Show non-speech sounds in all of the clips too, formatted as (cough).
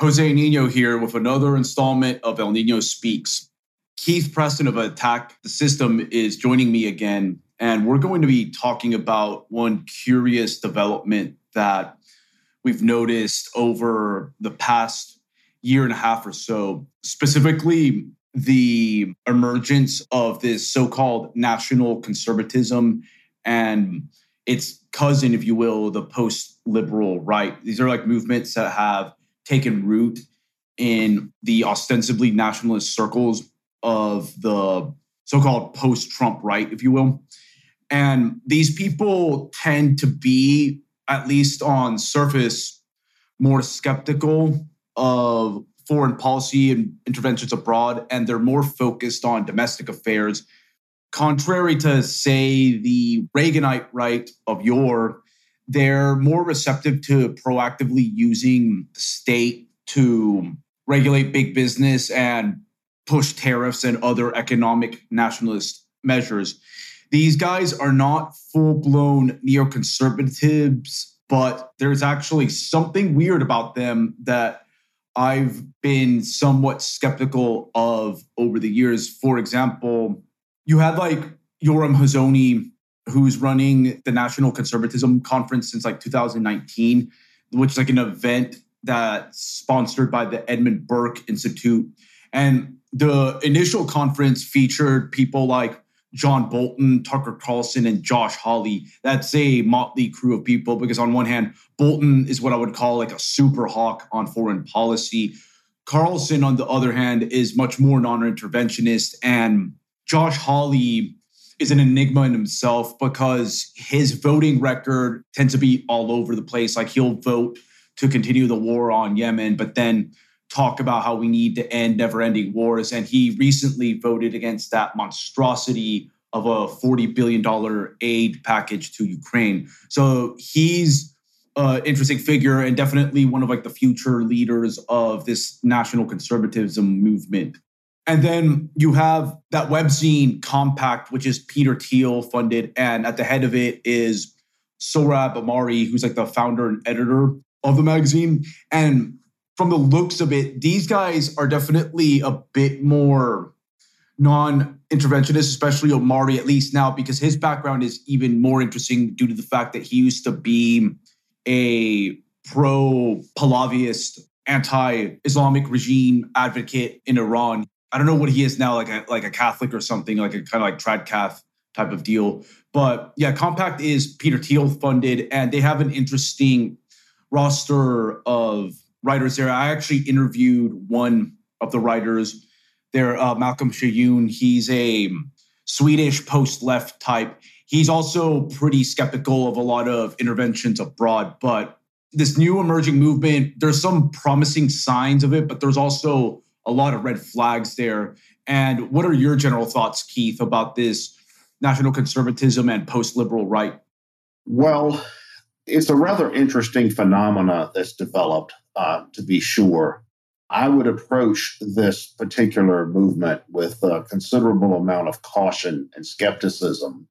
Jose Nino here with another installment of El Nino Speaks. Keith Preston of Attack the System is joining me again, and we're going to be talking about one curious development that we've noticed over the past year and a half or so, specifically the emergence of this so called national conservatism and its cousin, if you will, the post liberal right. These are like movements that have taken root in the ostensibly nationalist circles of the so called post Trump right, if you will. And these people tend to be, at least on surface, more skeptical of foreign policy and interventions abroad, and they're more focused on domestic affairs. Contrary to, say, the Reaganite right of yore, they're more receptive to proactively using the state to regulate big business and push tariffs and other economic nationalist measures. These guys are not full blown neoconservatives, but there's actually something weird about them that I've been somewhat skeptical of over the years. For example, you had like Yoram Hazony who's running the National Conservatism Conference since like 2019, which is like an event that's sponsored by the Edmund Burke Institute. And the initial conference featured people like John Bolton, Tucker Carlson, and Josh Hawley. That's a motley crew of people because, on one hand, Bolton is what I would call like a super hawk on foreign policy. Carlson, on the other hand, is much more non interventionist. And Josh Hawley is an enigma in himself because his voting record tends to be all over the place. Like he'll vote to continue the war on Yemen, but then talk about how we need to end never ending wars. And he recently voted against that monstrosity of a $40 billion aid package to Ukraine. So he's an interesting figure and definitely one of like the future leaders of this national conservatism movement. And then you have that webzine Compact, which is Peter Thiel funded. And at the head of it is Sohrab Ahmari, who's like the founder and editor of the magazine. And from the looks of it, these guys are definitely a bit more non-interventionist, especially Ahmari, at least now, because his background is even more interesting due to the fact that he used to be a pro-Pahlavist, anti-Islamic regime advocate in Iran. I don't know what he is now, like a like a Catholic or something, like a kind of like trad cath type of deal. But yeah, Compact is Peter Thiel funded, and they have an interesting roster of writers there. I actually interviewed one of the writers there, uh, Malcolm Kyeyune. He's a Swedish post left type. He's also pretty skeptical of a lot of interventions abroad, but this new emerging movement, there's some promising signs of it, but there's also a lot of red flags there. And what are your general thoughts, Keith, about this national conservatism and post liberal right? Well, it's a rather interesting phenomena that's developed, uh, to be sure. I would approach this particular movement with a considerable amount of caution and skepticism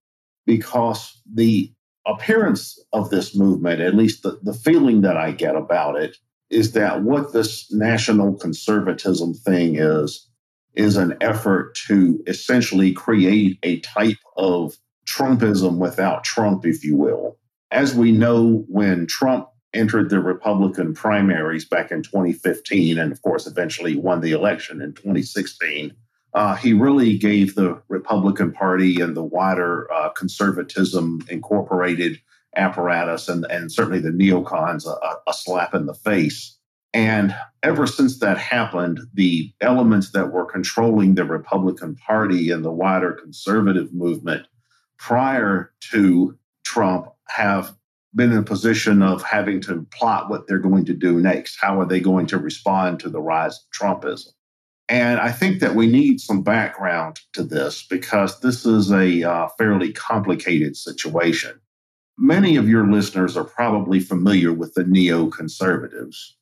because the appearance of this movement, at least the, the feeling that I get about it, is that what this national conservatism thing is, is an effort to essentially create a type of Trumpism without Trump, if you will. As we know, when Trump entered the Republican primaries back in 2015, and of course, eventually won the election in 2016, uh, he really gave the Republican Party and the wider uh, conservatism incorporated apparatus and, and certainly the neocons a, a slap in the face. And ever since that happened, the elements that were controlling the Republican Party and the wider conservative movement prior to Trump have been in a position of having to plot what they're going to do next. How are they going to respond to the rise of Trumpism? And I think that we need some background to this because this is a uh, fairly complicated situation. Many of your listeners are probably familiar with the neoconservatives.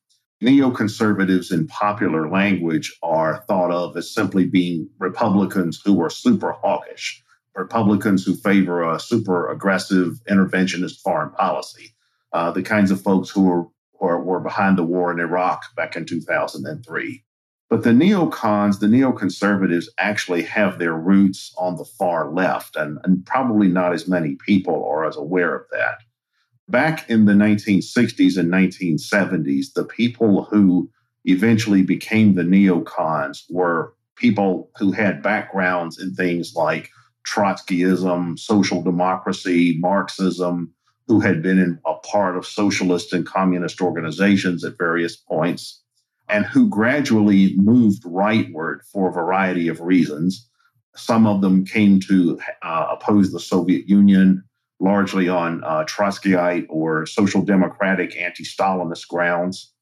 Neoconservatives in popular language are thought of as simply being Republicans who are super hawkish, Republicans who favor a super aggressive interventionist foreign policy, uh, the kinds of folks who were, were behind the war in Iraq back in 2003. But the neocons, the neoconservatives, actually have their roots on the far left, and, and probably not as many people are as aware of that. Back in the 1960s and 1970s, the people who eventually became the neocons were people who had backgrounds in things like Trotskyism, social democracy, Marxism, who had been a part of socialist and communist organizations at various points and who gradually moved rightward for a variety of reasons. Some of them came to uh, oppose the Soviet Union largely on uh, Trotskyite or social democratic anti Stalinist grounds.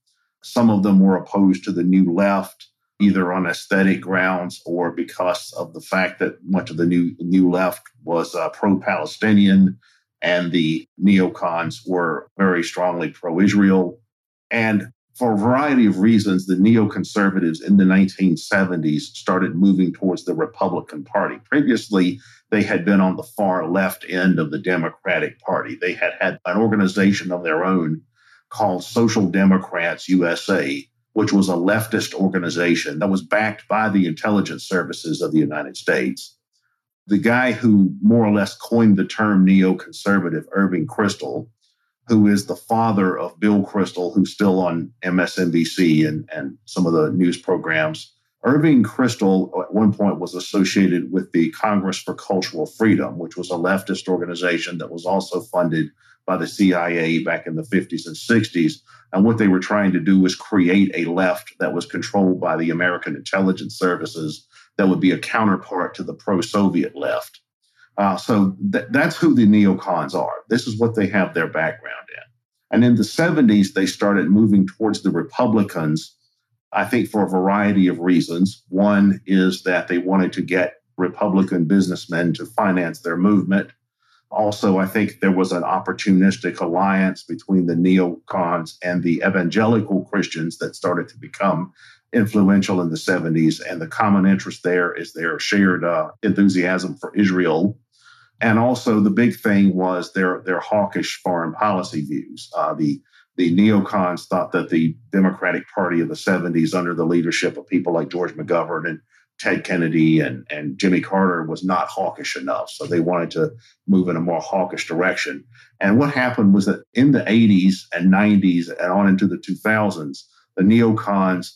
Some of them were opposed to the New Left, either on aesthetic grounds or because of the fact that much of the New, new Left was uh, pro Palestinian and the neocons were very strongly pro Israel. And for a variety of reasons, the neoconservatives in the 1970s started moving towards the Republican Party. Previously, they had been on the far left end of the Democratic Party. They had had an organization of their own called Social Democrats USA, which was a leftist organization that was backed by the intelligence services of the United States. The guy who more or less coined the term neoconservative, Irving Kristol, who is the father of Bill Kristol, who's still on MSNBC and, and some of the news programs. Irving Kristol at one point was associated with the Congress for Cultural Freedom, which was a leftist organization that was also funded by the CIA back in the 50s and 60s. And what they were trying to do was create a left that was controlled by the American intelligence services that would be a counterpart to the pro Soviet left. Uh, so th- that's who the neocons are. This is what they have their background in. And in the 70s, they started moving towards the Republicans, I think for a variety of reasons. One is that they wanted to get Republican businessmen to finance their movement. Also, I think there was an opportunistic alliance between the neocons and the evangelical Christians that started to become influential in the 70s. And the common interest there is their shared uh, enthusiasm for Israel and also, the big thing was their their hawkish foreign policy views. Uh, the the neocons thought that the Democratic Party of the 70s, under the leadership of people like George McGovern and Ted Kennedy and, and Jimmy Carter, was not hawkish enough. So they wanted to move in a more hawkish direction. And what happened was that in the 80s and 90s and on into the 2000s, the neocons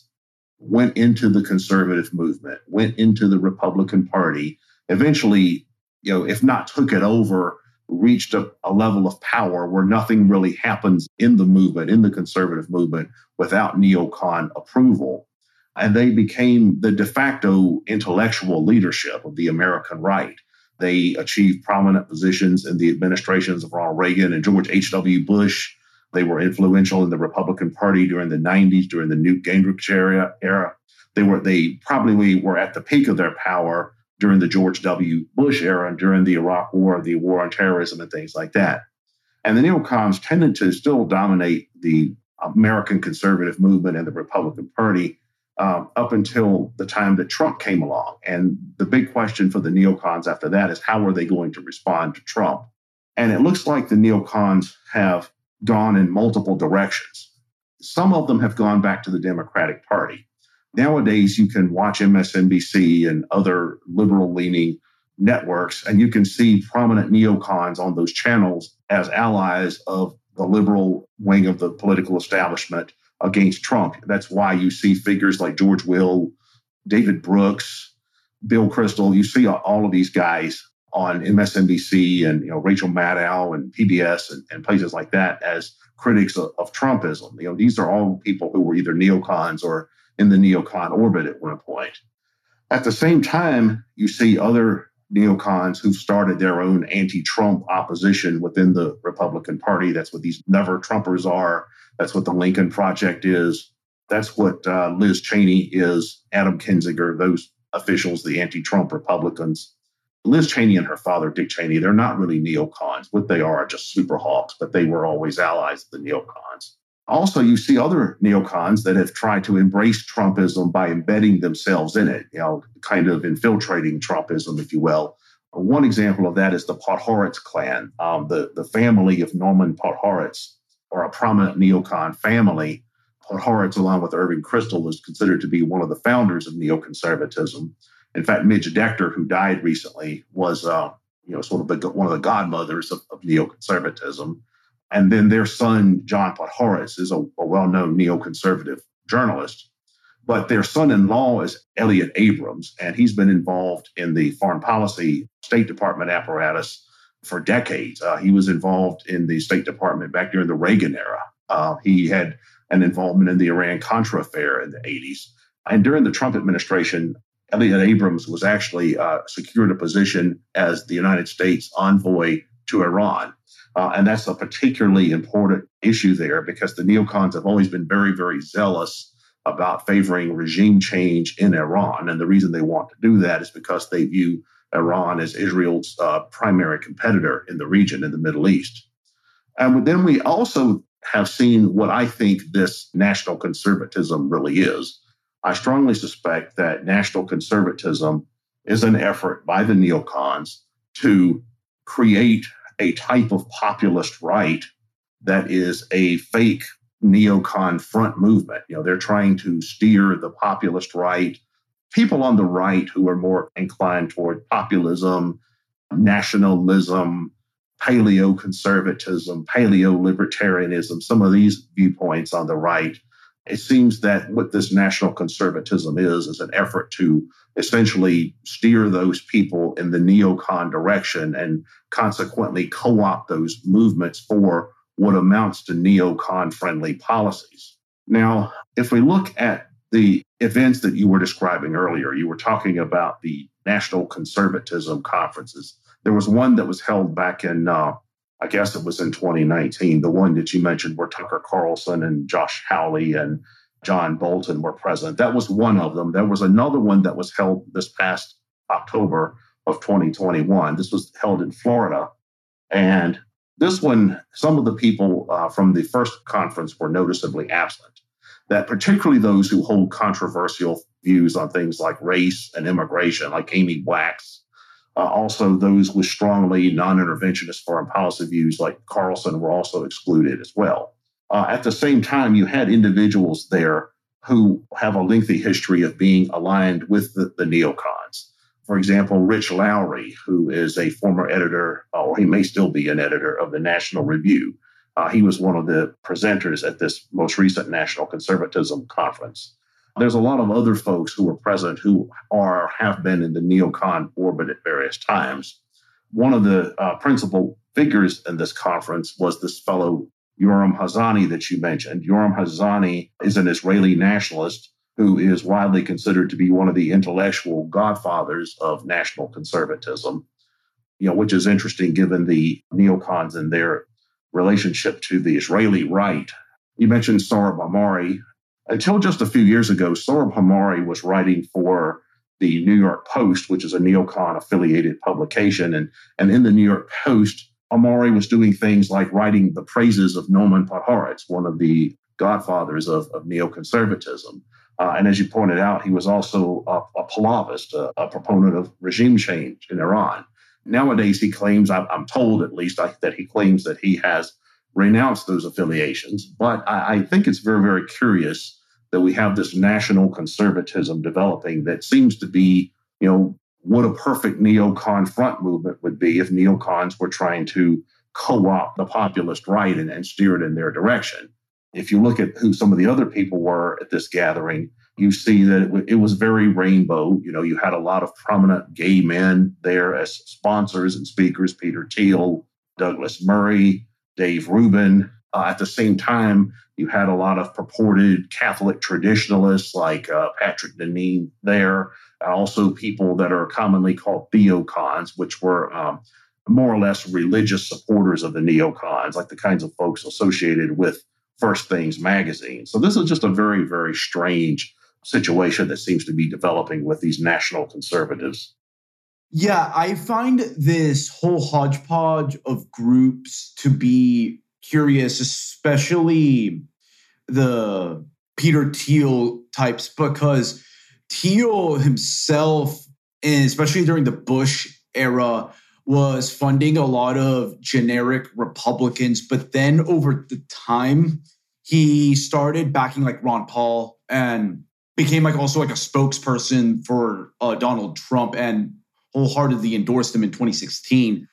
went into the conservative movement, went into the Republican Party, eventually you know, if not took it over, reached a, a, level of power where nothing really happens in the movement, in the conservative movement, without neocon approval. And they became the de facto intellectual leadership of the American right. They achieved prominent positions in the administrations of Ronald Reagan and George H.W. Bush. They were influential in the Republican Party during the 90s, during the Newt Gingrich era. They were they probably were at the peak of their power during the George W. Bush era and during the Iraq War, the war on terrorism, and things like that. And the neocons tended to still dominate the American conservative movement and the Republican Party um, up until the time that Trump came along. And the big question for the neocons after that is how are they going to respond to Trump? And it looks like the neocons have gone in multiple directions. Some of them have gone back to the Democratic Party. Nowadays, you can watch MSNBC and other liberal leaning networks, and you can see prominent neocons on those channels as allies of the liberal wing of the political establishment against Trump. That's why you see figures like George Will, David Brooks, Bill Kristol. You see all of these guys on MSNBC and you know Rachel Maddow and PBS and, and places like that as critics of, of Trumpism. You know, these are all people who were either neocons or in the neocon orbit at one point. At the same time, you see other neocons who've started their own anti Trump opposition within the Republican Party. That's what these never Trumpers are. That's what the Lincoln Project is. That's what uh, Liz Cheney is, Adam Kinzinger, those officials, the anti Trump Republicans. Liz Cheney and her father, Dick Cheney, they're not really neocons. What they are are just super hawks, but they were always allies of the neocons. Also, you see other neocons that have tried to embrace Trumpism by embedding themselves in it, you know, kind of infiltrating Trumpism, if you will. One example of that is the Podhoretz clan, um, the, the family of Norman Podhoretz or a prominent neocon family. Podhoretz, along with Irving Kristol, is considered to be one of the founders of neoconservatism. In fact, Midge Decter, who died recently, was uh, you know sort of one of the godmothers of, of neoconservatism. And then their son, John Podhoretz, is a, a well-known neoconservative journalist. But their son-in-law is Elliot Abrams, and he's been involved in the foreign policy State Department apparatus for decades. Uh, he was involved in the State Department back during the Reagan era. Uh, he had an involvement in the Iran Contra affair in the 80s. And during the Trump administration, Elliot Abrams was actually uh, secured a position as the United States envoy to Iran. Uh, and that's a particularly important issue there because the neocons have always been very, very zealous about favoring regime change in Iran. And the reason they want to do that is because they view Iran as Israel's uh, primary competitor in the region in the Middle East. And then we also have seen what I think this national conservatism really is. I strongly suspect that national conservatism is an effort by the neocons to create a type of populist right that is a fake neocon front movement. You know, they're trying to steer the populist right people on the right who are more inclined toward populism, nationalism, paleo conservatism, paleo libertarianism, some of these viewpoints on the right. It seems that what this national conservatism is, is an effort to essentially steer those people in the neocon direction and consequently co opt those movements for what amounts to neocon friendly policies. Now, if we look at the events that you were describing earlier. You were talking about the national conservatism conferences. There was one that was held back in, uh, I guess it was in 2019, the one that you mentioned where Tucker Carlson and Josh Hawley and John Bolton were present. That was one of them. There was another one that was held this past October of 2021. This was held in Florida. And this one, some of the people uh, from the first conference were noticeably absent that particularly those who hold controversial views on things like race and immigration, like Amy Wax, uh, also those with strongly non-interventionist foreign policy views like Carlson were also excluded as well. Uh, at the same time, you had individuals there who have a lengthy history of being aligned with the, the neocons. For example, Rich Lowry, who is a former editor, or he may still be an editor of the National Review, uh, he was one of the presenters at this most recent National Conservatism Conference. There's a lot of other folks who were present who are have been in the neocon orbit at various times. One of the uh, principal figures in this conference was this fellow Yoram Hazony that you mentioned. Yoram Hazony is an Israeli nationalist who is widely considered to be one of the intellectual godfathers of national conservatism. You know, which is interesting given the neocons and their relationship to the Israeli right. You mentioned Sohrab Ahmari. Until just a few years ago, Sohrab Ahmari was writing for the New York Post, which is a neocon affiliated publication. And, and in the New York Post, Ahmari was doing things like writing the praises of Norman Podhoretz, one of the godfathers of, of neoconservatism. Uh, and as you pointed out, he was also a, a Pahlavist, a, a, proponent of regime change in Iran. Nowadays, he claims, I'm told at least, that he claims that he has renounced those affiliations. But I, I think it's very, very curious that we have this national conservatism developing that seems to be, you know, what a perfect neocon front movement would be if neocons were trying to co-opt the populist right and, and steer it in their direction. If you look at who some of the other people were at this gathering, you see that it, it, was very rainbow. You know, you had a lot of prominent gay men there as sponsors and speakers Peter Thiel, Douglas Murray, Dave Rubin. Uh, at the same time, you had a lot of purported Catholic traditionalists like uh, Patrick Deneen there, also people that are commonly called theocons, which were um, more or less religious supporters of the neocons, like the kinds of folks associated with First Things magazine. So this is just a very, very strange situation that seems to be developing with these national conservatives. Yeah, I find this whole hodgepodge of groups to be curious, especially the Peter Thiel types, because Thiel himself, and especially during the Bush era, was funding a lot of generic Republicans. But then over the time, he started backing like Ron Paul and became like also like a spokesperson for uh, Donald Trump and wholeheartedly endorsed him in 2016.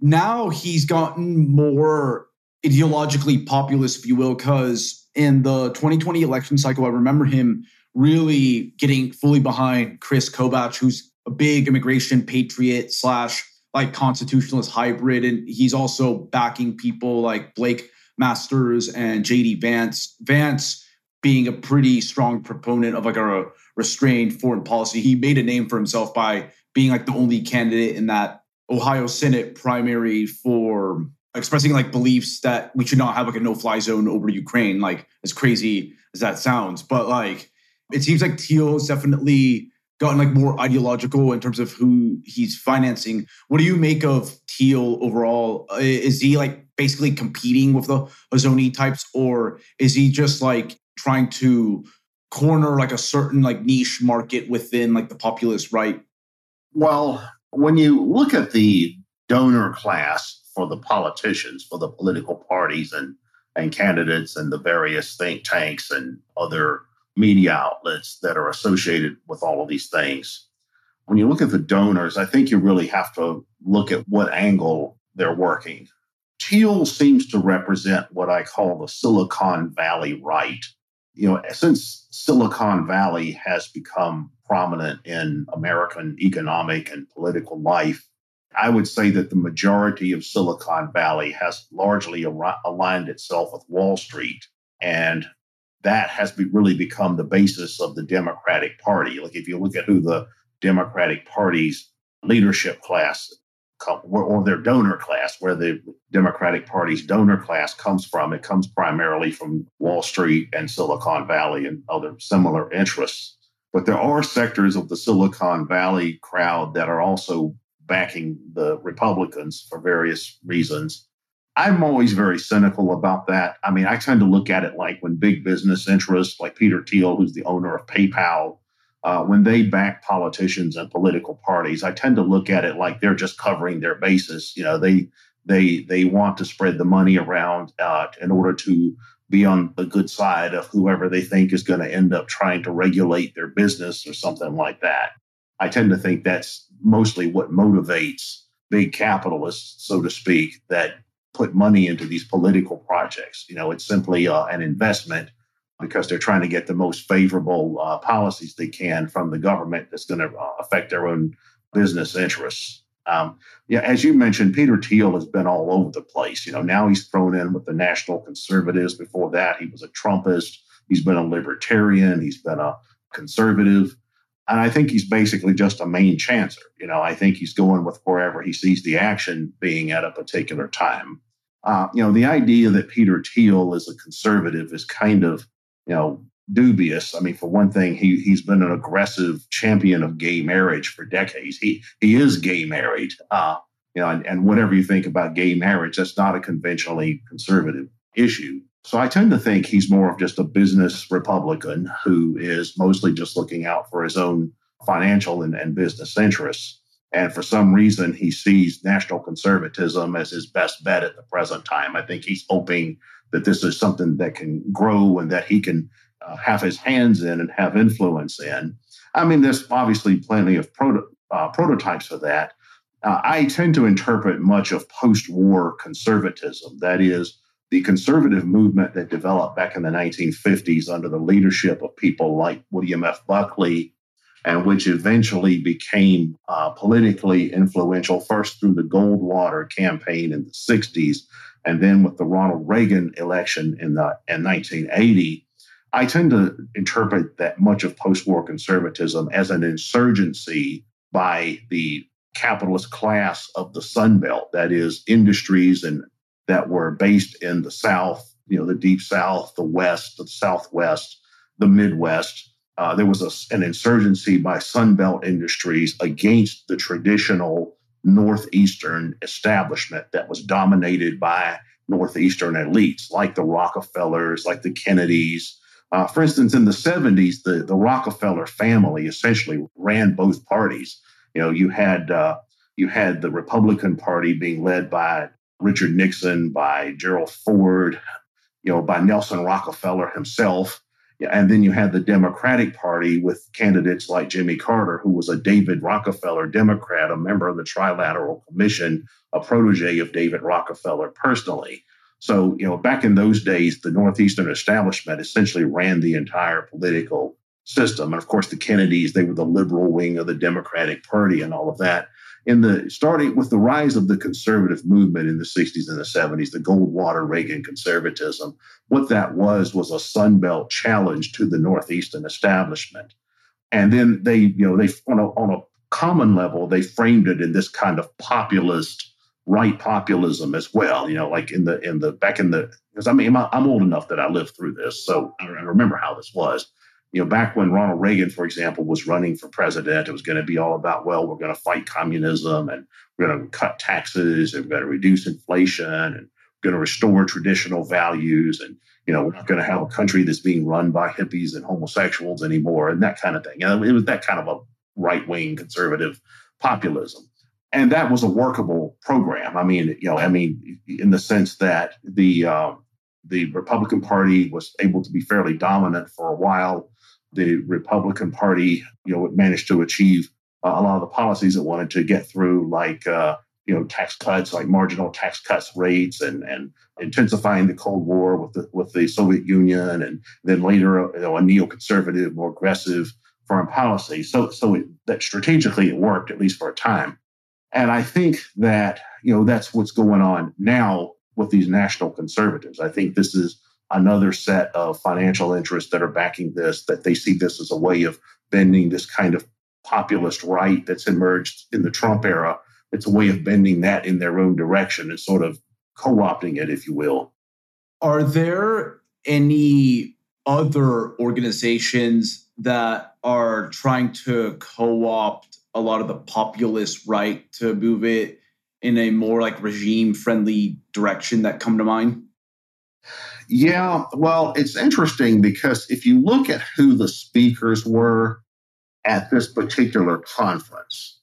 Now he's gotten more ideologically populist, if you will, because in the 2020 election cycle, I remember him really getting fully behind Chris Kobach, who's a big immigration patriot slash like constitutionalist hybrid. And he's also backing people like Blake Masters and JD Vance. Vance being a pretty strong proponent of like a restrained foreign policy. He made a name for himself by being like the only candidate in that Ohio Senate primary for expressing like beliefs that we should not have like a no-fly zone over Ukraine, like as crazy as that sounds. But like it seems like has definitely gotten like more ideological in terms of who he's financing. What do you make of Thiel overall? Is he like basically competing with the Hazony types, or is he just like trying to corner like a certain like niche market within like the populist right? Well, when you look at the donor class for the politicians, for the political parties and and candidates and the various think tanks and other media outlets that are associated with all of these things. When you look at the donors, I think you really have to look at what angle they're working. Thiel seems to represent what I call the Silicon Valley right. You know, since Silicon Valley has become prominent in American economic and political life, I would say that the majority of Silicon Valley has largely ar- aligned itself with Wall Street. And that has be, really become the basis of the Democratic Party. Like if you look at who the Democratic Party's leadership class or their donor class, where the Democratic Party's donor class comes from, it comes primarily from Wall Street and Silicon Valley and other similar interests. But there are sectors of the Silicon Valley crowd that are also backing the Republicans for various reasons. I'm always very cynical about that. I mean, I tend to look at it like when big business interests, like Peter Thiel, who's the owner of PayPal, uh, when they back politicians and political parties, I tend to look at it like they're just covering their bases. You know, they they they want to spread the money around uh, in order to be on the good side of whoever they think is going to end up trying to regulate their business or something like that. I tend to think that's mostly what motivates big capitalists, so to speak, that put money into these political projects. You know, it's simply uh, an investment because they're trying to get the most favorable uh, policies they can from the government that's going to uh, affect their own business interests. Um, yeah, as you mentioned, Peter Thiel has been all over the place. You know, now he's thrown in with the national conservatives. Before that, he was a Trumpist. He's been a libertarian. He's been a conservative. And I think he's basically just a main chancer. You know, I think he's going with wherever he sees the action being at a particular time. Uh, you know, the idea that Peter Thiel is a conservative is kind of, you know, dubious. I mean, for one thing, he he's been an aggressive champion of gay marriage for decades. He he is gay married. Uh, you know, and, and whatever you think about gay marriage, that's not a conventionally conservative issue. So I tend to think he's more of just a business Republican who is mostly just looking out for his own financial and, and business interests. And for some reason, he sees national conservatism as his best bet at the present time. I think he's hoping that this is something that can grow and that he can uh, have his hands in and have influence in. I mean, there's obviously plenty of proto- uh, prototypes of that. Uh, I tend to interpret much of post war conservatism, that is, the conservative movement that developed back in the 1950s under the leadership of people like William F. Buckley, and which eventually became uh, politically influential first through the Goldwater campaign in the 60s, and then with the Ronald Reagan election in, the, in 1980. I tend to interpret that much of post war conservatism as an insurgency by the capitalist class of the Sun Belt, that is, industries and that were based in the South, you know, the Deep South, the West, the Southwest, the Midwest. Uh, there was a, an insurgency by Sunbelt industries against the traditional Northeastern establishment that was dominated by Northeastern elites like the Rockefellers, like the Kennedys. Uh, for instance, in the 70s, the, the Rockefeller family essentially ran both parties. You know, you had uh, You had the Republican Party being led by Richard Nixon, by Gerald Ford, you know, by Nelson Rockefeller himself. And then you had the Democratic Party with candidates like Jimmy Carter, who was a David Rockefeller Democrat, a member of the Trilateral Commission, a protege of David Rockefeller personally. So, you know, back in those days, the Northeastern establishment essentially ran the entire political system. And of course, the Kennedys, they were the liberal wing of the Democratic Party and all of that in the starting with the rise of the conservative movement in the 60s and the 70s, the Goldwater Reagan conservatism, what that was was a Sunbelt challenge to the Northeastern establishment. And then they, you know, they on a, on a common level, they framed it in this kind of populist right populism as well. You know, like in the in the back in the because I mean I'm old enough that I lived through this, so I remember how this was you know, back when Ronald Reagan, for example, was running for president, it was going to be all about, well, we're going to fight communism and we're going to cut taxes and we're going to reduce inflation and we're going to restore traditional values. And, you know, we're not going to have a country that's being run by hippies and homosexuals anymore and that kind of thing. And it was that kind of a right wing conservative populism. And that was a workable program. I mean, you know, I mean, in the sense that the, uh, the Republican Party was able to be fairly dominant for a while the Republican Party, you know, managed to achieve uh, a lot of the policies it wanted to get through, like uh, you know, tax cuts, like marginal tax cuts rates, and and intensifying the Cold War with the with the Soviet Union, and then later you know, a neoconservative, more aggressive foreign policy. So so it, that strategically it worked at least for a time, and I think that you know that's what's going on now with these national conservatives. I think this is another set of financial interests that are backing this, that they see this as a way of bending this kind of populist right that's emerged in the Trump era. It's a way of bending that in their own direction and sort of co opting it, if you will. Are there any other organizations that are trying to co opt a lot of the populist right to move it in a more like regime friendly direction that come to mind? Yeah, well, it's interesting because if you look at who the speakers were at this particular conference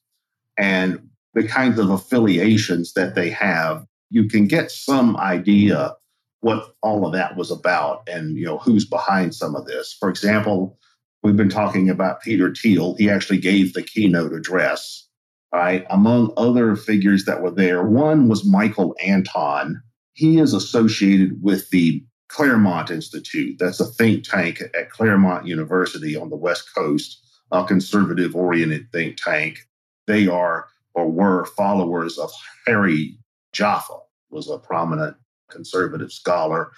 and the kinds of affiliations that they have, you can get some idea what all of that was about and you know who's behind some of this. For example, we've been talking about Peter Thiel. He actually gave the keynote address. Right. Among other figures that were there, one was Michael Anton. He is associated with the Claremont Institute. That's a think tank at Claremont University on the West Coast, a conservative oriented think tank. They are or were followers of Harry Jaffa, was a prominent conservative scholar,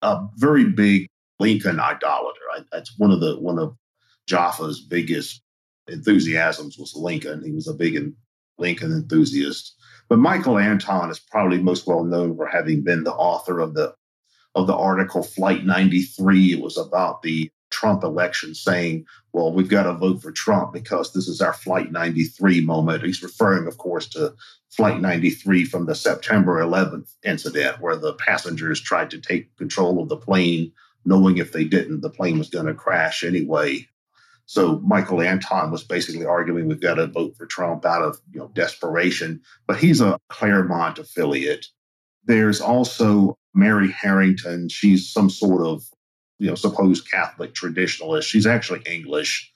a very big Lincoln idolater. That's one of the one of Jaffa's biggest enthusiasms was Lincoln. He was a big Lincoln enthusiast. But Michael Anton is probably most well known for having been the author of the of the article Flight 93. It was about the Trump election saying, well, we've got to vote for Trump because this is our Flight 93 moment. He's referring, of course, to Flight 93 from the September 11th incident where the passengers tried to take control of the plane, knowing if they didn't, the plane was going to crash anyway. So Michael Anton was basically arguing we've got to vote for Trump out of you know desperation. But he's a Claremont affiliate. There's also Mary Harrington. She's some sort of, you know, supposed Catholic traditionalist. She's actually English.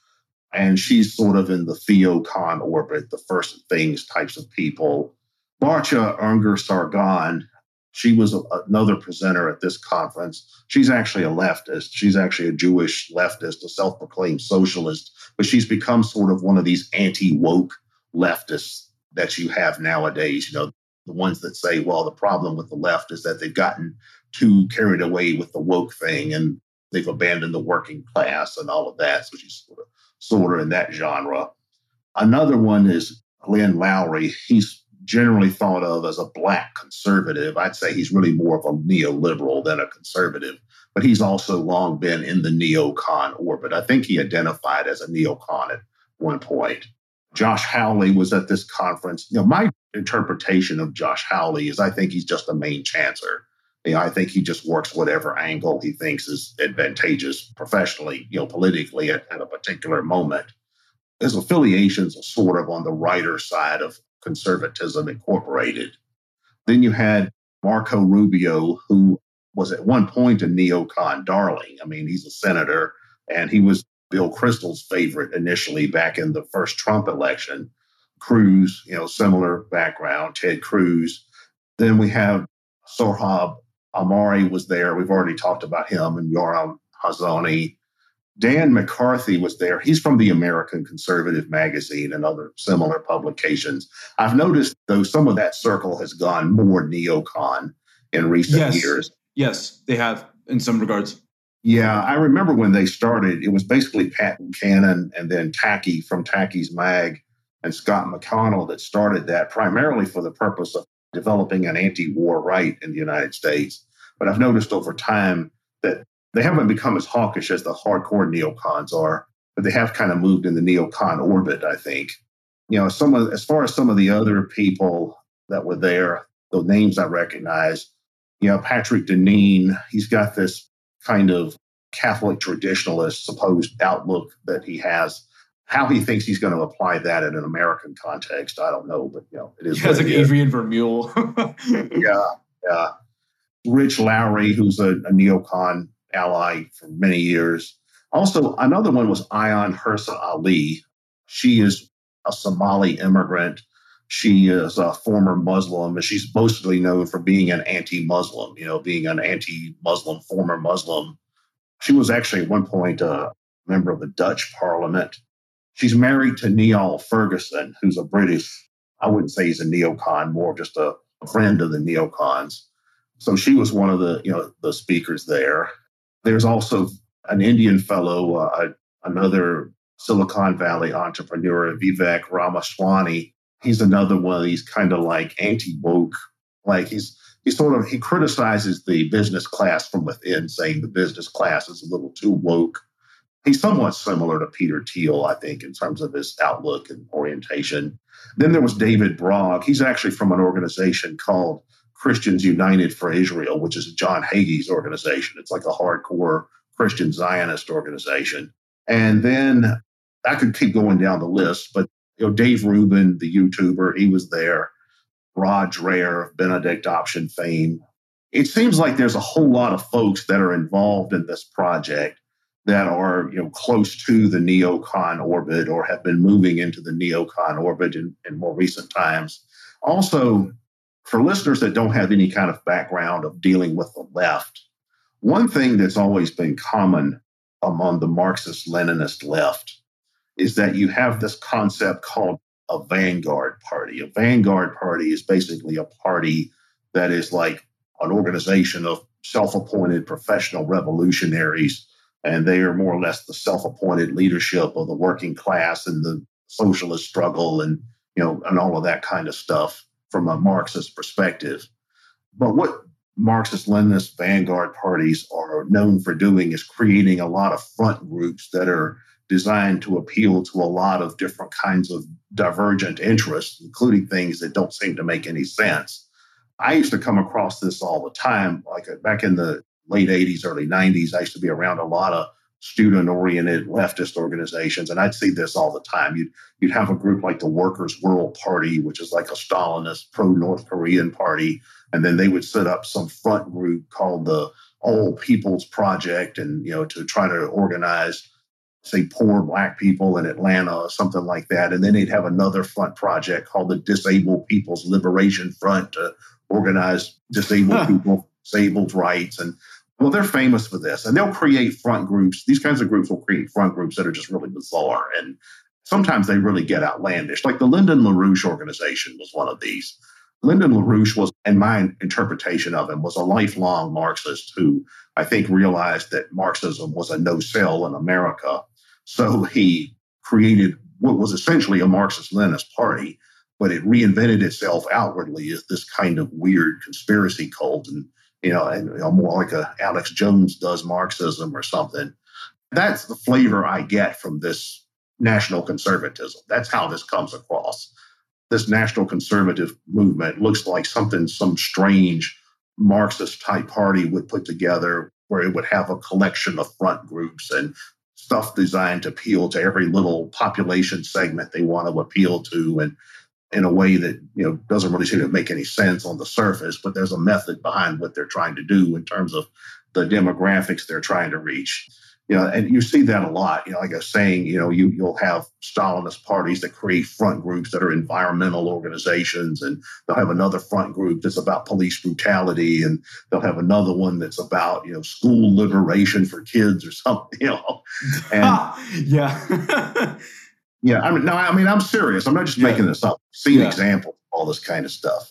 And she's sort of in the Theo-Con orbit, the first things types of people. Batya Ungar Sargon, she was a, another presenter at this conference. She's actually a leftist. She's actually a Jewish leftist, a self proclaimed socialist, but she's become sort of one of these anti woke leftists that you have nowadays. You know, the ones that say, well, the problem with the left is that they've gotten too carried away with the woke thing and they've abandoned the working class and all of that. So she's sort of, sort of in that genre. Another one is Glenn Loury. He's generally thought of as a black conservative. I'd say he's really more of a neoliberal than a conservative, but he's also long been in the neocon orbit. I think he identified as a neocon at one point. Josh Hawley was at this conference. You know, my interpretation of Josh Hawley is I think he's just a main chancer. You know, I think he just works whatever angle he thinks is advantageous professionally, you know, politically at, at a particular moment. His affiliations are sort of on the writer side of Conservatism Incorporated. Then you had Marco Rubio, who was at one point a neocon darling. I mean, he's a senator and he was Bill Kristol's favorite initially back in the first Trump election. Cruz, you know, similar background, Ted Cruz. Then we have Sohrab Ahmari was there. We've already talked about him and Yoram Hazony. Dan McCarthy was there. He's from the American Conservative Magazine and other similar publications. I've noticed, though, some of that circle has gone more neocon in recent yes. years. Yes, they have in some regards. Yeah, I remember when they started, it was basically Pat Buchanan and then Taki from Taki's Mag and Scott McConnell that started that primarily for the purpose of developing an anti war right in the United States. But I've noticed over time that they haven't become as hawkish as the hardcore neocons are, but they have kind of moved in the neocon orbit, I think. You know, some of as far as some of the other people that were there, the names I recognize, you know, Patrick Deneen, he's got this kind of Catholic traditionalist supposed outlook that he has. How he thinks he's going to apply that in an American context, I don't know, but you know, it is. Yeah, it's like Adrian Vermeule. (laughs) yeah, yeah. Rich Lowry, who's a, a neocon ally for many years. Also, another one was Ayaan Hirsi Ali. She is a Somali immigrant. She is a former Muslim, and she's mostly known for being an anti-Muslim. You know, being an anti-Muslim, former Muslim. She was actually at one point a member of the Dutch Parliament. She's married to Niall Ferguson, who's a British. I wouldn't say he's a neocon, more just a friend of the neocons. So she was one of the you know the speakers there. There's also an Indian fellow, uh, another Silicon Valley entrepreneur, Vivek Ramaswamy. He's another one of these kind of like anti woke, like he's he sort of he criticizes the business class from within, saying the business class is a little too woke. He's somewhat similar to Peter Thiel, I think, in terms of his outlook and orientation. Then there was David Brog. He's actually from an organization called Christians United for Israel, which is John Hagee's organization. It's like a hardcore Christian Zionist organization. And then I could keep going down the list, but you know, Dave Rubin, the YouTuber, he was there. Rod Dreher Benedict Option fame. It seems like there's a whole lot of folks that are involved in this project that are you know close to the neocon orbit or have been moving into the neocon orbit in, in more recent times. Also, for listeners that don't have any kind of background of dealing with the left, one thing that's always been common among the Marxist Leninist left is that you have this concept called a vanguard party. A vanguard party is basically a party that is like an organization of self appointed professional revolutionaries. And they are more or less the self appointed leadership of the working class and the socialist struggle and, you know, and all of that kind of stuff from a Marxist perspective. But what Marxist Leninist vanguard parties are known for doing is creating a lot of front groups that are designed to appeal to a lot of different kinds of divergent interests, including things that don't seem to make any sense. I used to come across this all the time. Like uh, back in the late 80s, early 90s, I used to be around a lot of student oriented leftist organizations. And I'd see this all the time. You'd, you'd have a group like the Workers' World Party, which is like a Stalinist pro North Korean party. And then they would set up some front group called the All People's Project and, you know, to try to organize, say, poor black people in Atlanta or something like that. And then they'd have another front project called the Disabled People's Liberation Front to organize disabled people, disabled rights. And well, they're famous for this, and they'll create front groups. These kinds of groups will create front groups that are just really bizarre, and sometimes they really get outlandish. Like the Lyndon LaRouche organization was one of these. Lyndon LaRouche was, in my interpretation of him, was a lifelong Marxist who I think realized that Marxism was a no sell in America. So he created what was essentially a Marxist Leninist party, but it reinvented itself outwardly as this kind of weird conspiracy cult and you know, and you know, more like a Alex Jones does Marxism or something. That's the flavor I get from this national conservatism. That's how this comes across. This national conservative movement looks like something some strange Marxist type party would put together where it would have a collection of front groups and stuff designed to appeal to every little population segment they want to appeal to. And in a way that you know doesn't really seem to make any sense on the surface, but there's a method behind what they're trying to do in terms of the demographics they're trying to reach you know, and you see that a lot. You know, like I was saying, you know, you you'll have Stalinist parties that create front groups that are environmental organizations, and they'll have another front group that's about police brutality, and they'll have another one that's about you know school liberation for kids or something. (laughs) You know, (laughs) and yeah, (laughs) yeah. I mean, no, I mean, I'm serious. I'm not just yeah. making this up. Seen yeah. examples of all this kind of stuff.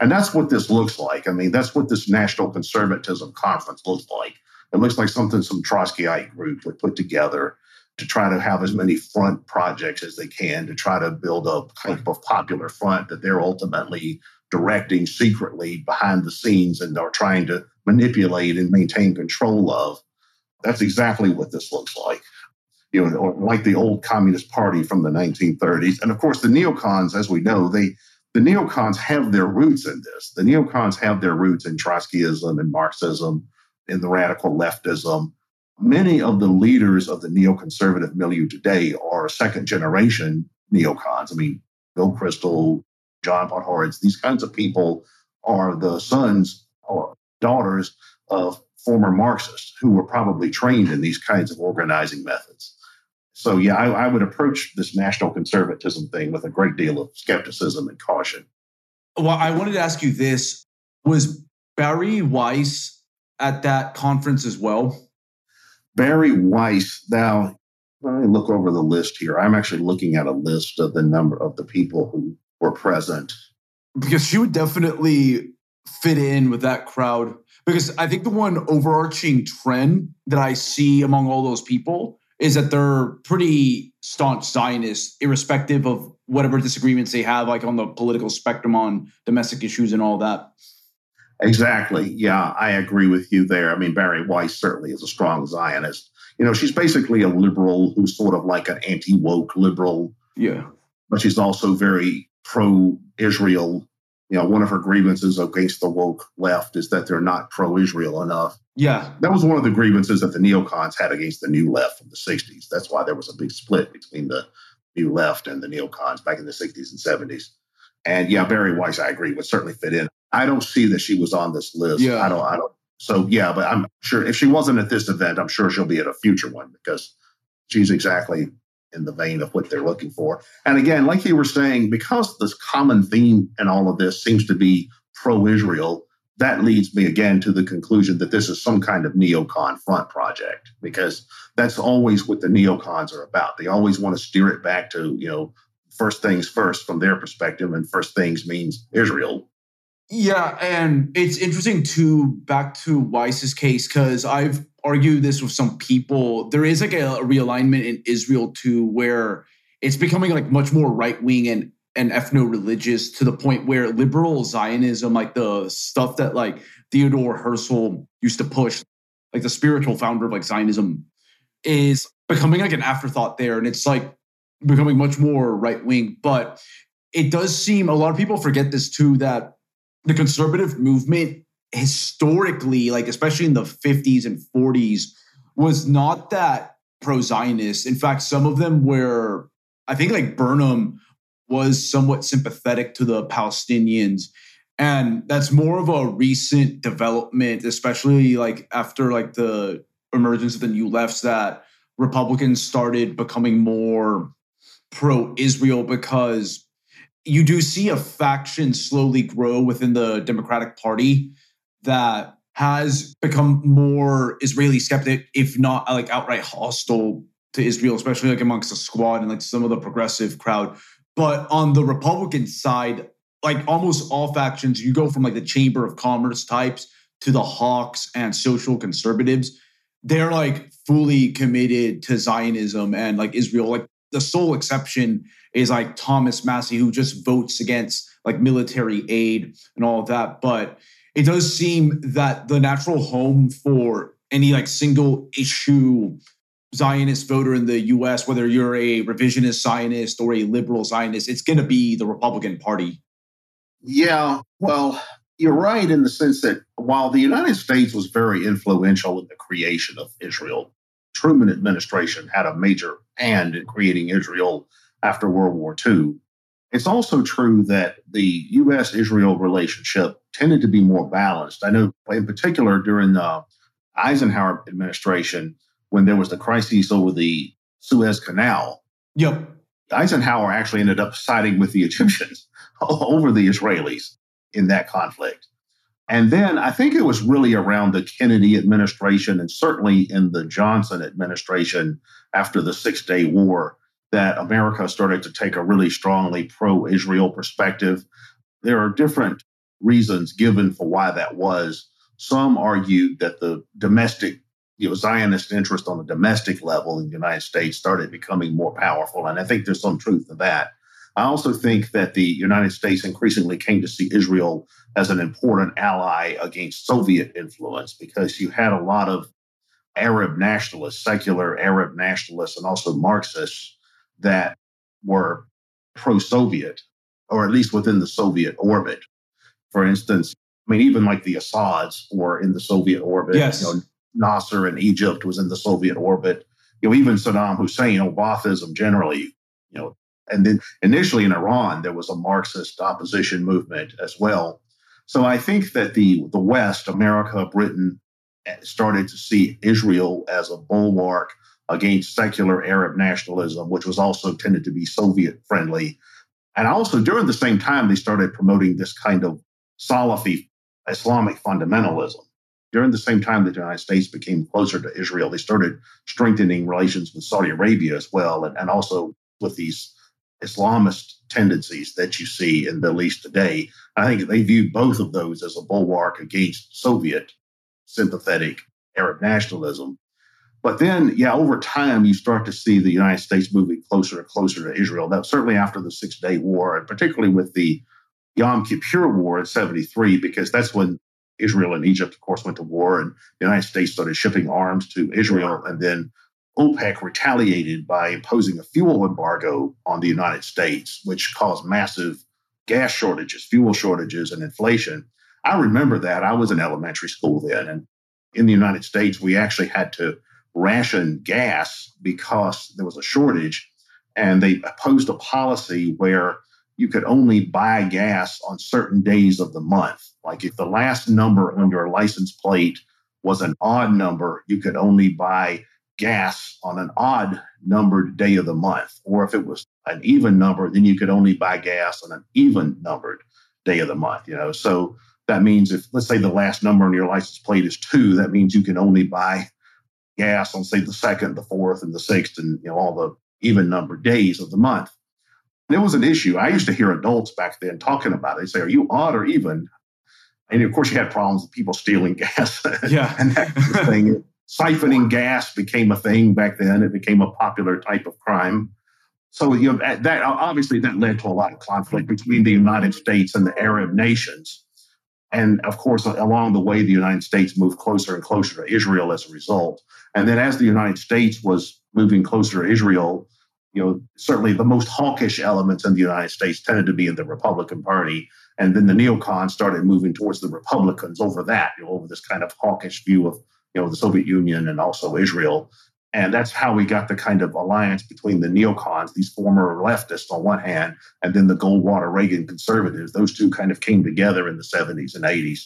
And that's what this looks like. I mean, that's what this National Conservatism Conference looks like. It looks like something some Trotskyite group would put together to try to have as many front projects as they can to try to build a type of popular front that they're ultimately directing secretly behind the scenes and are trying to manipulate and maintain control of. That's exactly what this looks like. You know, like the old Communist Party from the 1930s. And of course, the neocons, as we know, they the neocons have their roots in this. The neocons have their roots in Trotskyism and Marxism in the radical leftism. Many of the leaders of the neoconservative milieu today are second generation neocons. I mean, Bill Kristol, John Podhoretz, these kinds of people are the sons or daughters of former Marxists who were probably trained in these kinds of organizing methods. So, yeah, I, I, would approach this national conservatism thing with a great deal of skepticism and caution. Well, I wanted to ask you this Was Bari Weiss at that conference as well? Bari Weiss. Now, let me look over the list here. I'm actually looking at a list of the number of the people who were present. Because she would definitely fit in with that crowd. Because I think the one overarching trend that I see among all those people is that they're pretty staunch Zionists, irrespective of whatever disagreements they have, like on the political spectrum on domestic issues and all that. Exactly. Yeah, I agree with you there. I mean, Bari Weiss certainly is a strong Zionist. You know, she's basically a liberal who's sort of like an anti woke liberal. Yeah. But she's also very pro Israel. You know, one of her grievances against the woke left is that they're not pro Israel enough. Yeah. That was one of the grievances that the neocons had against the new left from the 60s. That's why there was a big split between the new left and the neocons back in the 60s and 70s. And yeah, Bari Weiss, I agree, would certainly fit in. I don't see that she was on this list. Yeah. I don't, I don't. So yeah, but I'm sure if she wasn't at this event, I'm sure she'll be at a future one because she's exactly in the vein of what they're looking for. And again, like you were saying, because this common theme in all of this seems to be pro-Israel, that leads me again to the conclusion that this is some kind of neocon front project because that's always what the neocons are about. They always want to steer it back to, you know, first things first from their perspective, and first things means Israel. Yeah, and it's interesting too, back to Weiss's case, because I've argued this with some people. There is like a, a realignment in Israel too, where it's becoming like much more right wing and and ethno religious to the point where liberal Zionism, like the stuff that like Theodore Herzl used to push, like the spiritual founder of like Zionism, is becoming like an afterthought there. And it's like becoming much more right wing. But it does seem a lot of people forget this too that the conservative movement historically, like especially in the 50s and 40s, was not that pro Zionist. In fact, some of them were, I think like Burnham was somewhat sympathetic to the Palestinians. And that's more of a recent development, especially like after like the emergence of the new lefts that Republicans started becoming more pro Israel because you do see a faction slowly grow within the Democratic Party that has become more Israeli skeptic, if not like outright hostile to Israel, especially like amongst the squad and like some of the progressive crowd. But on the Republican side, like almost all factions, you go from like the Chamber of Commerce types to the Hawks and social conservatives. They're like fully committed to Zionism and like Israel. Like the sole exception is like Thomas Massie, who just votes against like military aid and all of that. But it does seem that the natural home for any like single issue Zionist voter in the US, whether you're a revisionist Zionist or a liberal Zionist, it's going to be the Republican Party. Yeah, well, you're right in the sense that while the United States was very influential in the creation of Israel, Truman administration had a major hand in creating Israel after World War II. It's also true that the U.S. Israel relationship tended to be more balanced. I know, in particular, during the Eisenhower administration, when there was the crisis over the Suez Canal. Yep. Eisenhower actually ended up siding with the Egyptians (laughs) over the Israelis in that conflict. And then I think it was really around the Kennedy administration and certainly in the Johnson administration after the Six Day War that America started to take a really strongly pro Israel perspective. There are different reasons given for why that was. Some argued that the domestic you know, Zionist interest on the domestic level in the United States started becoming more powerful. And I think there's some truth to that. I also think that the United States increasingly came to see Israel as an important ally against Soviet influence because you had a lot of Arab nationalists, secular Arab nationalists, and also Marxists that were pro Soviet, or at least within the Soviet orbit. For instance, I mean, even like the Assads were in the Soviet orbit. Yes. You know, Nasser in Egypt was in the Soviet orbit. You know, even Saddam Hussein, or Baathism generally, you know, and then initially in Iran, there was a Marxist opposition movement as well. So I think that the, the West, America, Britain, eh, started to see Israel as a bulwark against secular Arab nationalism, which was also tended to be Soviet friendly. And also during the same time, they started promoting this kind of Salafi Islamic fundamentalism. During the same time that the United States became closer to Israel, they started strengthening relations with Saudi Arabia as well, and, and also with these Islamist tendencies that you see in the Middle East today. I think they viewed both of those as a bulwark against Soviet sympathetic Arab nationalism. But then, yeah, over time, you start to see the United States moving closer and closer to Israel. That certainly after the Six Day War, and particularly with the Yom Kippur War in 73, because that's when Israel and Egypt, of course, went to war, and the United States started shipping arms to Israel. And then OPEC retaliated by imposing a fuel embargo on the United States, which caused massive gas shortages, fuel shortages, and inflation. I remember that. I was in elementary school then. And in the United States, we actually had to ration gas because there was a shortage. And they opposed a policy where you could only buy gas on certain days of the month. Like if the last number on your license plate was an odd number, you could only buy gas on an odd numbered day of the month. Or if it was an even number, then you could only buy gas on an even numbered day of the month. You know, so that means if let's say the last number on your license plate is two, that means you can only buy gas on say the second, the fourth, and the sixth, and you know all the even numbered days of the month. And it was an issue. I used to hear adults back then talking about it. They say, "Are you odd or even?" And of course, you had problems with people stealing gas. (laughs) Yeah, and that kind of thing siphoning gas became a thing back then. It became a popular type of crime. So you know that obviously that led to a lot of conflict between the United States and the Arab nations. And of course, along the way, the United States moved closer and closer to Israel as a result. And then as the United States was moving closer to Israel, you know, certainly the most hawkish elements in the United States tended to be in the Republican Party. And then the neocons started moving towards the Republicans over that, you know, over this kind of hawkish view of you know, the Soviet Union and also Israel. And that's how we got the kind of alliance between the neocons, these former leftists on one hand, and then the Goldwater Reagan conservatives. Those two kind of came together in the 70s and 80s.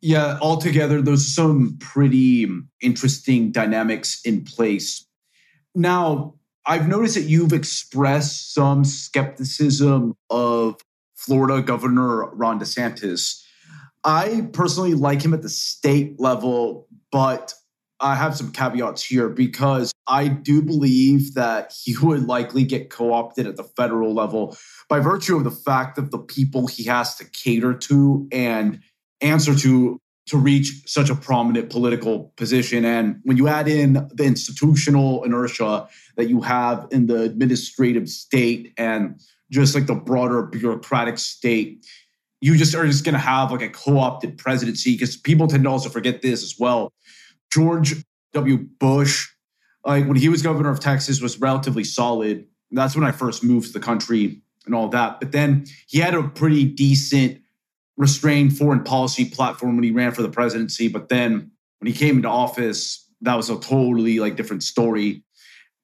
Yeah, altogether, those are some pretty interesting dynamics in place. Now, I've noticed that you've expressed some skepticism of Florida Governor Ron DeSantis. I personally like him at the state level but I have some caveats here because I do believe that he (laughs) would likely get co opted at the federal level by virtue of the fact of the people he has to cater to and answer to to reach such a prominent political position. And when you add in the institutional inertia that you have in the administrative state and just like the broader bureaucratic state, you just are just going to have like a co-opted presidency because people tend to also forget this as well. George W. Bush, like when he was governor of Texas, was relatively solid. That's when I first moved to the country and all that. But then he had a pretty decent restrained foreign policy platform when he ran for the presidency. But then when he came into office, that was a totally like different story.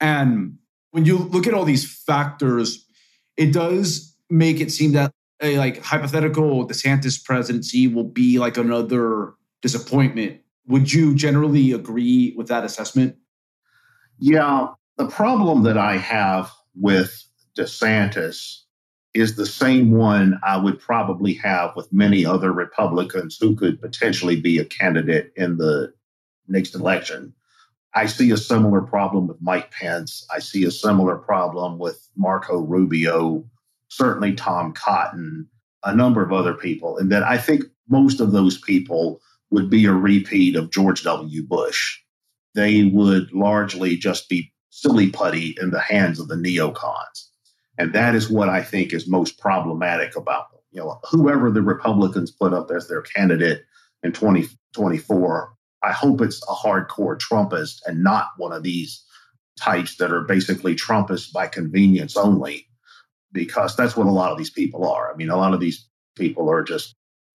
And when you look at all these factors, it does make it seem that a like hypothetical DeSantis presidency will be like another disappointment. Would you generally agree with that assessment? Yeah, the problem that I have with DeSantis is the same one I would probably have with many other Republicans who could potentially be a candidate in the next election. I see a similar problem with Mike Pence. I see a similar problem with Marco Rubio, certainly Tom Cotton, a number of other people. And that I think most of those people would be a repeat of George W. Bush. They would largely just be silly putty in the hands of the neocons. And that is what I think is most problematic about them. You know, whoever the Republicans put up as their candidate in 2024, I hope it's a hardcore Trumpist and not one of these types that are basically Trumpists by convenience only, because that's what a lot of these people are. I mean, a lot of these people are just,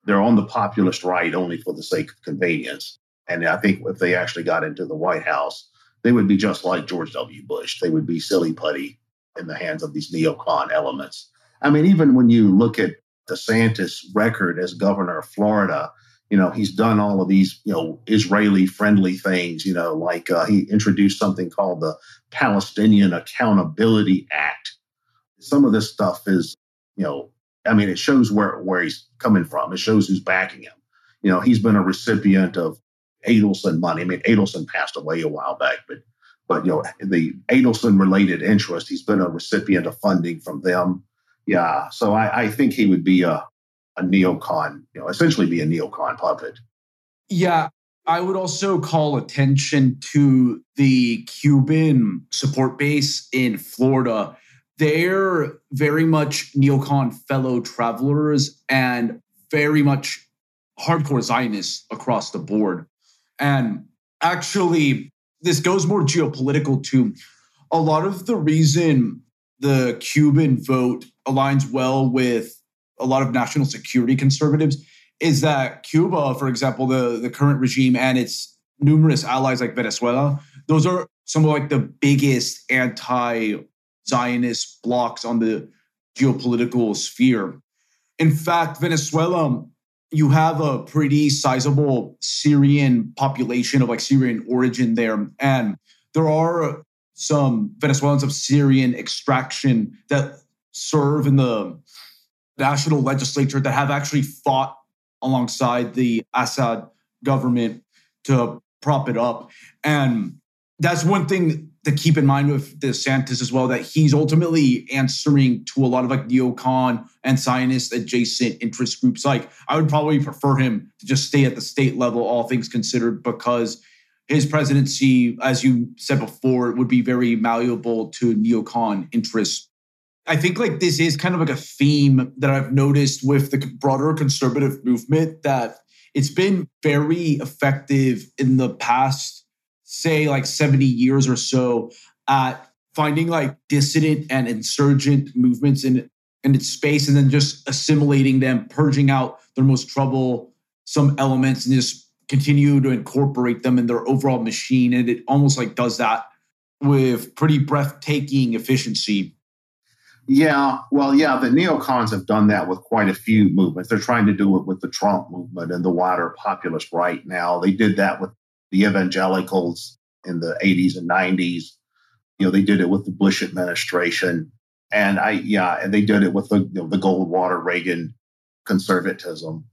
they're on the populist right only for the sake of convenience. And I think if they actually got into the White House, they would be just like George W. Bush. They would be silly putty in the hands of these neocon elements. I mean, even when you look at DeSantis' record as governor of Florida, you know, he's done all of these, you know, Israeli friendly things, you know, like uh, he introduced something called the Palestinian Accountability Act. Some of this stuff is, you know, I mean, it shows where, where he's coming from. It shows who's backing him. You know, he's been a recipient of Adelson money. I mean, Adelson passed away a while back, but but you know the Adelson related interest. He's been a recipient of funding from them. Yeah, so I, I think he would be a a neocon, you know, essentially be a neocon puppet. Yeah, I would also call attention to the Cuban support base in Florida. They're very much neocon fellow travelers and very much hardcore Zionists across the board. And actually, this goes more geopolitical to a lot of the reason the Cuban vote aligns well with a lot of national security conservatives is that Cuba, for example, the, the current regime and its numerous allies like Venezuela, those are some of like the biggest anti-Zionist blocks on the geopolitical sphere. In fact, Venezuela you have a pretty sizable Syrian population of like Syrian origin there. And there are some Venezuelans of Syrian extraction that serve in the national legislature that have actually fought alongside the Assad government to prop it up. And that's one thing to keep in mind with DeSantis as well that he's ultimately answering to a lot of like neocon and Zionist adjacent interest groups. Like I would probably prefer him to just stay at the state level, all things considered, because his presidency, as you said before, would be very malleable to neocon interests. I think like this is kind of like a theme that I've noticed with the broader conservative movement that it's been very effective in the past say like 70 years or so at finding like dissident and insurgent movements in in its space and then just assimilating them purging out their most troublesome elements and just continue to incorporate them in their overall machine and it almost like does that with pretty breathtaking efficiency yeah, well, yeah, the neocons have done that with quite a few movements. They're trying to do it with the Trump movement and the wider populist right now. They did that with the evangelicals in the 80s and 90s. You know, they did it with the Bush administration. And I, yeah, and they did it with the, you know, the Goldwater Reagan conservatism.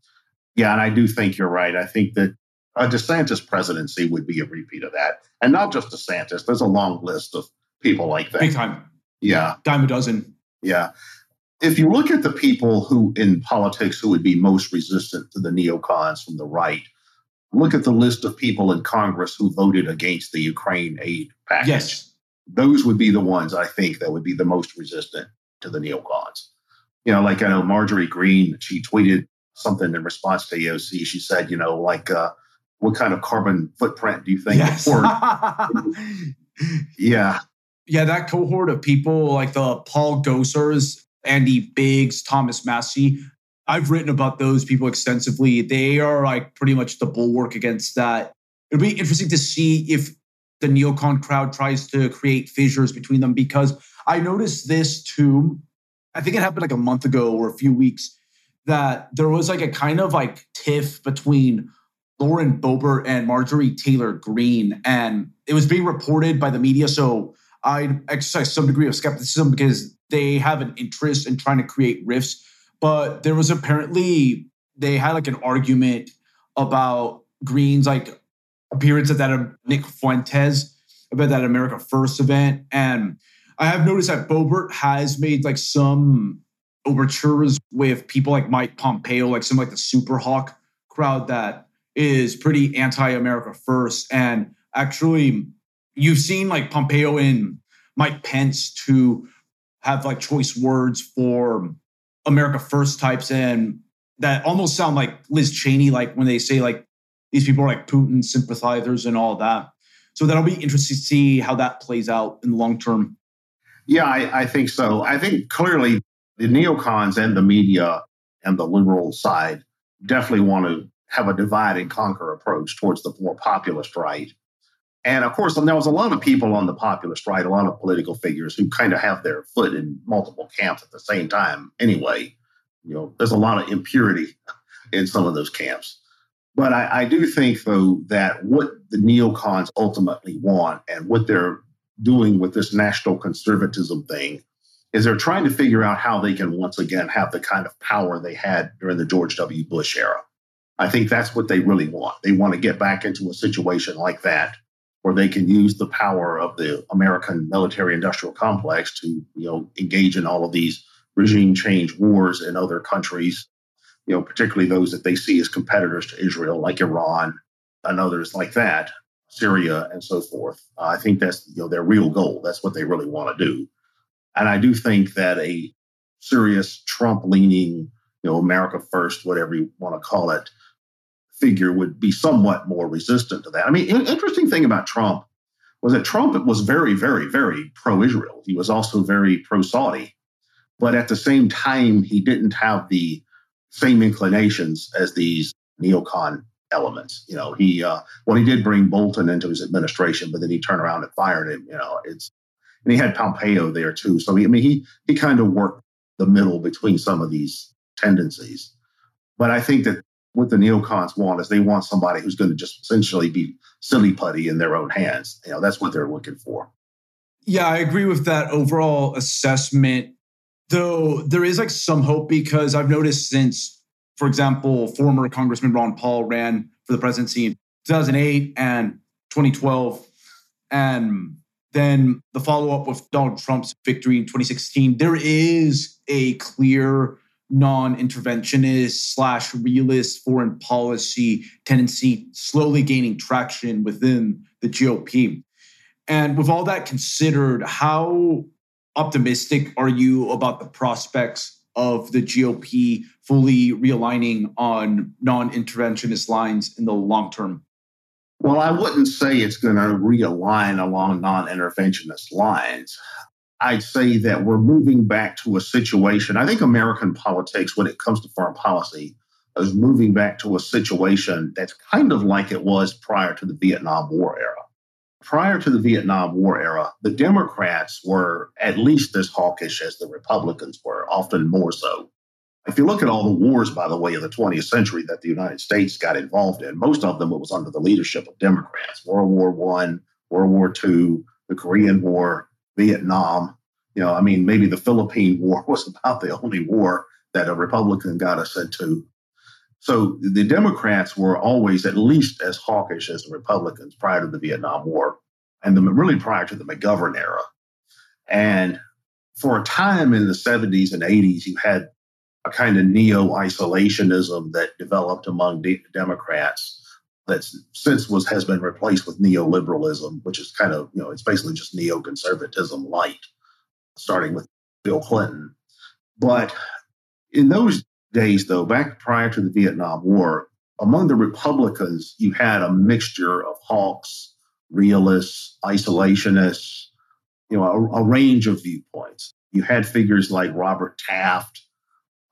Yeah, and I do think you're right. I think that a DeSantis presidency would be a repeat of that. And not just DeSantis, there's a long list of people like that. Big time. Yeah. Dime a dozen. Yeah. If you look at the people who in politics who would be most resistant to the neocons from the right, look at the list of people in Congress who voted against the Ukraine aid package. Yes. Those would be the ones I think that would be the most resistant to the neocons. You know, like I know Marjorie Greene, she tweeted something in response to AOC. She said, you know, like, uh, what kind of carbon footprint do you think? Yes. (laughs) yeah. Yeah, that cohort of people like the Paul Gosars, Andy Biggs, Thomas Massie, I've written about those people extensively. They are like pretty much the bulwark against that. It'll be interesting to see if the neocon crowd tries to create fissures between them because I noticed this too. I think it happened like a month ago or a few weeks, that there was like a kind of like tiff between Lauren Boebert and Marjorie Taylor Greene. And it was being reported by the media. So I exercise some degree of skepticism because they have an interest in trying to create rifts. But there was apparently, they had like an argument about Greene's like appearance at that of Nick Fuentes about that America First event. And I have noticed that Boebert has made like some overtures with people like Mike Pompeo, like some like the Super Hawk crowd that is pretty anti-America First. And actually, you've seen like Pompeo and Mike Pence to have like choice words for America First types in that almost sound like Liz Cheney, like when they say like these people are like Putin sympathizers and all that. So that'll be interesting to see how that plays out in the long term. Yeah, I, I think so. I think clearly the neocons and the media and the liberal side definitely want to have a divide and conquer approach towards the more populist right. And of course, there was a lot of people on the populist right, a lot of political figures who kind of have their foot in multiple camps at the same time. Anyway, you know, there's a lot of impurity in some of those camps. But I, I do think, though, that what the neocons ultimately want and what they're doing with this national conservatism thing is they're trying to figure out how they can once again have the kind of power they had during the George W. Bush era. I think that's what they really want. They want to get back into a situation like that where they can use the power of the American military industrial complex to, you know, engage in all of these regime change wars in other countries you know, particularly those that they see as competitors to Israel, like Iran and others like that, Syria and so forth. Uh, I think that's you know their real goal. That's what they really want to do. And I do think that a serious Trump-leaning, you know, America first, whatever you want to call it, figure would be somewhat more resistant to that. I mean, interesting thing about Trump was that Trump was very, very, very pro-Israel. He was also very pro-Saudi, but at the same time, he didn't have the same inclinations as these neocon elements. You know, he uh, well, he did bring Bolton into his administration, but then he turned around and fired him. You know, it's and he had Pompeo there too. So I mean, he he kind of worked the middle between some of these tendencies. But I think that what the neocons want is they want somebody who's going to just essentially be silly putty in their own hands. You know, that's what they're looking for. Yeah, I agree with that overall assessment. Though there is like some hope because I've noticed since, for example, former Congressman Ron Paul ran for the presidency in 2008 and 2012. And then the follow up with Donald Trump's victory in 2016, there is a clear non interventionist slash realist foreign policy tendency slowly gaining traction within the GOP. And with all that considered, how optimistic are you about the prospects of the GOP fully realigning on non interventionist lines in the long term? Well, I wouldn't say it's going to realign along non interventionist lines. I'd say that we're moving back to a situation. I think American politics, when it comes to foreign policy, is moving back to a situation that's kind of like it was prior to the Vietnam War era prior to the Vietnam War era, the Democrats were at least as hawkish as the Republicans were, often more so. If you look at all the wars, by the way, of the 20th century that the United States got involved in, most of them it was under the leadership of Democrats. World War One, World War Two, the Korean War, Vietnam. You know, I mean, maybe the Philippine (laughs) War was about the only war that a Republican got us into. So the Democrats were always at least as hawkish as the Republicans prior to the Vietnam War and the, really prior to the McGovern era. And for a time in the 70s and 80s, you had a kind of neo isolationism that developed among de- Democrats that since was has been replaced with neoliberalism, which is kind of, you know, it's basically just neoconservatism light, starting with Bill Clinton. But in those days, though, back prior to the Vietnam War, among the Republicans, you had a mixture of hawks, realists, isolationists, you know, a, a range of viewpoints. You had figures like Robert Taft,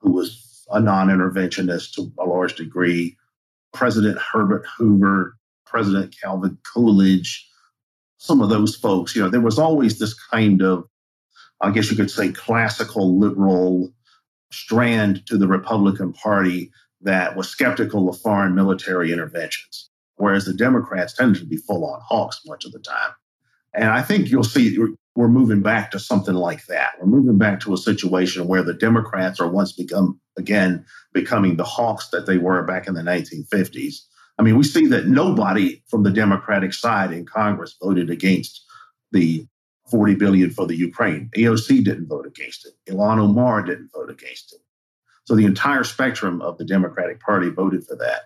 who was a non interventionist to a large degree, President Herbert Hoover, President Calvin Coolidge, some of those folks. You know, there was always this kind of I guess you could say, classical liberal strand to the Republican Party that was skeptical of foreign military interventions, whereas the Democrats tended to be full on hawks much of the time. And I think you'll see we're moving back to something like that. We're moving back to a situation where the Democrats are once become again becoming the hawks that they were back in the 1950s. I mean, we see that nobody from the Democratic side in Congress voted against the 40 billion for the Ukraine. AOC didn't vote against it. Ilhan Omar didn't vote against it. So the entire spectrum of the Democratic Party voted for that.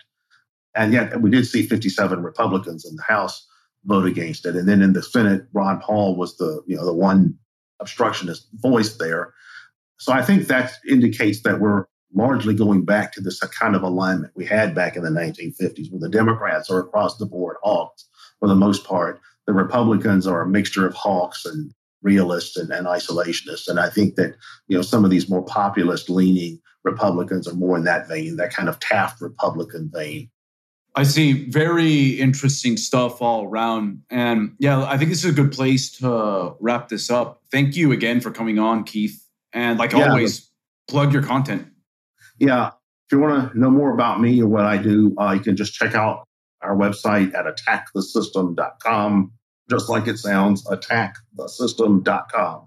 And yet we did see 57 Republicans in the House vote against it. And then in the Senate, Ron Paul was the, you know, the one obstructionist voice there. So I think that indicates that we're largely going back to this kind of alignment we had back in the 1950s, where the Democrats are across the board hawks for the most part. The Republicans are a mixture of hawks and realists and, and isolationists. And I think that, you know, some of these more populist leaning Republicans are more in that vein, that kind of Taft Republican vein. I see very interesting stuff all around. And yeah, I think this is a good place to wrap this up. Thank you again for coming on, Keith. And like yeah, always, plug your content. Yeah. If you want to know more about me or what I do, uh, you can just check out our website at attackthesystem.com, just like it sounds, attackthesystem.com.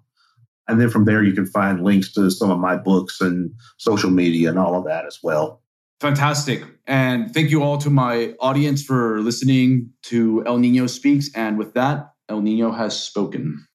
And then from there, you can find links to some of my books and social media and all of that as well. Fantastic. And thank you all to my audience for listening to El Nino Speaks. And with that, El Nino has spoken.